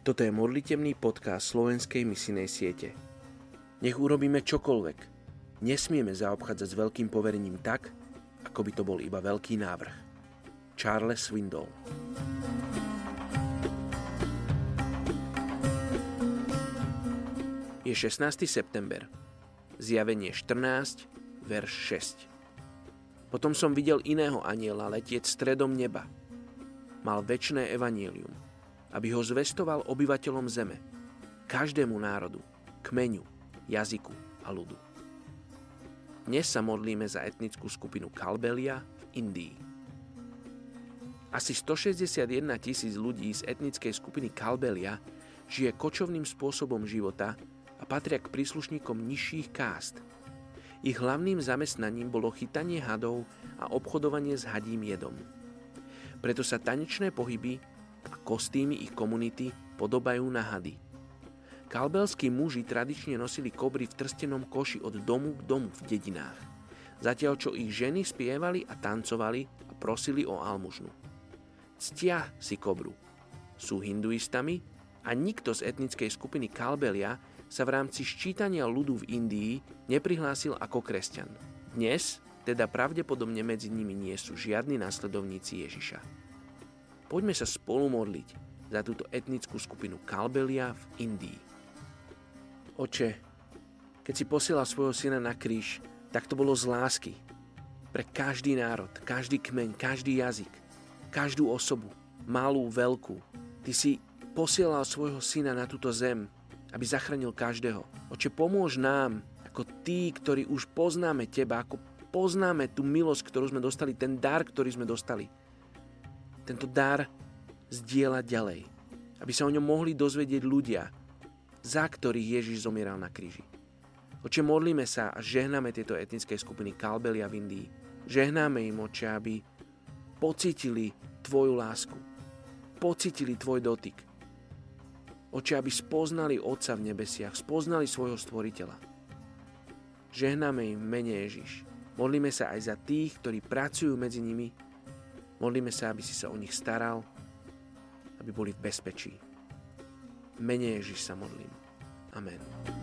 Toto je modlitebný podcast slovenskej misinej siete. Nech urobíme čokoľvek, nesmieme zaobchádzať s veľkým poverením tak, ako by to bol iba veľký návrh. Charles Swindoll Je 16. september. Zjavenie 14, verš 6. Potom som videl iného aniela letieť stredom neba. Mal väčšné evanílium, aby ho zvestoval obyvateľom zeme, každému národu, kmeňu, jazyku a ľudu. Dnes sa modlíme za etnickú skupinu Kalbelia v Indii. Asi 161 tisíc ľudí z etnickej skupiny Kalbelia žije kočovným spôsobom života a patria k príslušníkom nižších kást. Ich hlavným zamestnaním bolo chytanie hadov a obchodovanie s hadím jedom. Preto sa tanečné pohyby a kostýmy ich komunity podobajú na hady – Kalbelskí muži tradične nosili kobry v trstenom koši od domu k domu v dedinách, zatiaľ čo ich ženy spievali a tancovali a prosili o almužnu. Ctia si kobru. Sú hinduistami a nikto z etnickej skupiny Kalbelia sa v rámci ščítania ľudu v Indii neprihlásil ako kresťan. Dnes teda pravdepodobne medzi nimi nie sú žiadni následovníci Ježiša. Poďme sa spolu modliť za túto etnickú skupinu Kalbelia v Indii. Oče, keď si posielal svojho syna na kríž, tak to bolo z lásky. Pre každý národ, každý kmeň, každý jazyk, každú osobu, malú, veľkú. Ty si posielal svojho syna na túto zem, aby zachránil každého. Oče, pomôž nám, ako tí, ktorí už poznáme Teba, ako poznáme tú milosť, ktorú sme dostali, ten dar, ktorý sme dostali. Tento dar zdieľať ďalej. Aby sa o ňom mohli dozvedieť ľudia, za ktorých Ježiš zomieral na kríži. Oče, modlíme sa a žehnáme tieto etnické skupiny Kalbelia v Indii. Žehnáme im, oče, aby pocitili Tvoju lásku. Pocitili Tvoj dotyk. Oče, aby spoznali Otca v nebesiach, spoznali svojho Stvoriteľa. Žehnáme im mene Ježiš. Modlíme sa aj za tých, ktorí pracujú medzi nimi. Modlíme sa, aby si sa o nich staral, aby boli v bezpečí mene Ježiš sa modlím. Amen.